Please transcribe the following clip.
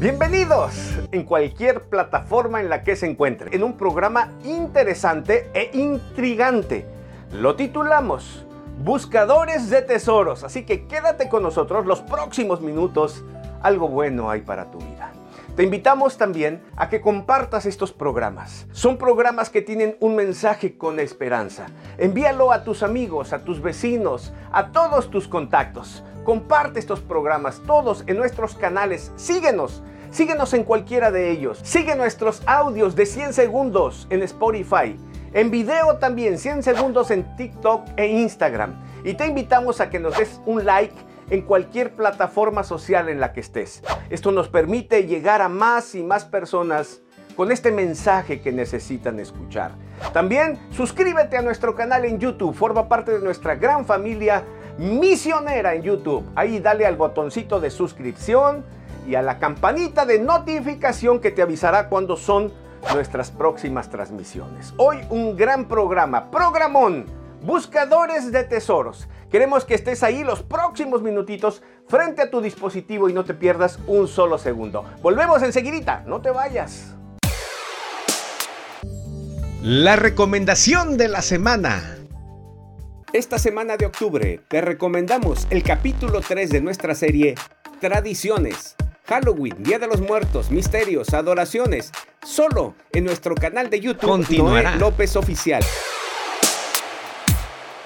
Bienvenidos en cualquier plataforma en la que se encuentre, en un programa interesante e intrigante. Lo titulamos Buscadores de Tesoros, así que quédate con nosotros los próximos minutos. Algo bueno hay para tu vida. Te invitamos también a que compartas estos programas. Son programas que tienen un mensaje con esperanza. Envíalo a tus amigos, a tus vecinos, a todos tus contactos. Comparte estos programas todos en nuestros canales. Síguenos. Síguenos en cualquiera de ellos. Sigue nuestros audios de 100 segundos en Spotify. En video también, 100 segundos en TikTok e Instagram. Y te invitamos a que nos des un like en cualquier plataforma social en la que estés. Esto nos permite llegar a más y más personas con este mensaje que necesitan escuchar. También suscríbete a nuestro canal en YouTube, forma parte de nuestra gran familia misionera en YouTube. Ahí dale al botoncito de suscripción y a la campanita de notificación que te avisará cuando son nuestras próximas transmisiones. Hoy un gran programa, programón, buscadores de tesoros. Queremos que estés ahí los próximos minutitos frente a tu dispositivo y no te pierdas un solo segundo. Volvemos enseguidita, no te vayas. La recomendación de la semana. Esta semana de octubre te recomendamos el capítulo 3 de nuestra serie Tradiciones. Halloween, Día de los Muertos, Misterios, Adoraciones, solo en nuestro canal de YouTube Continuará. Noé López Oficial.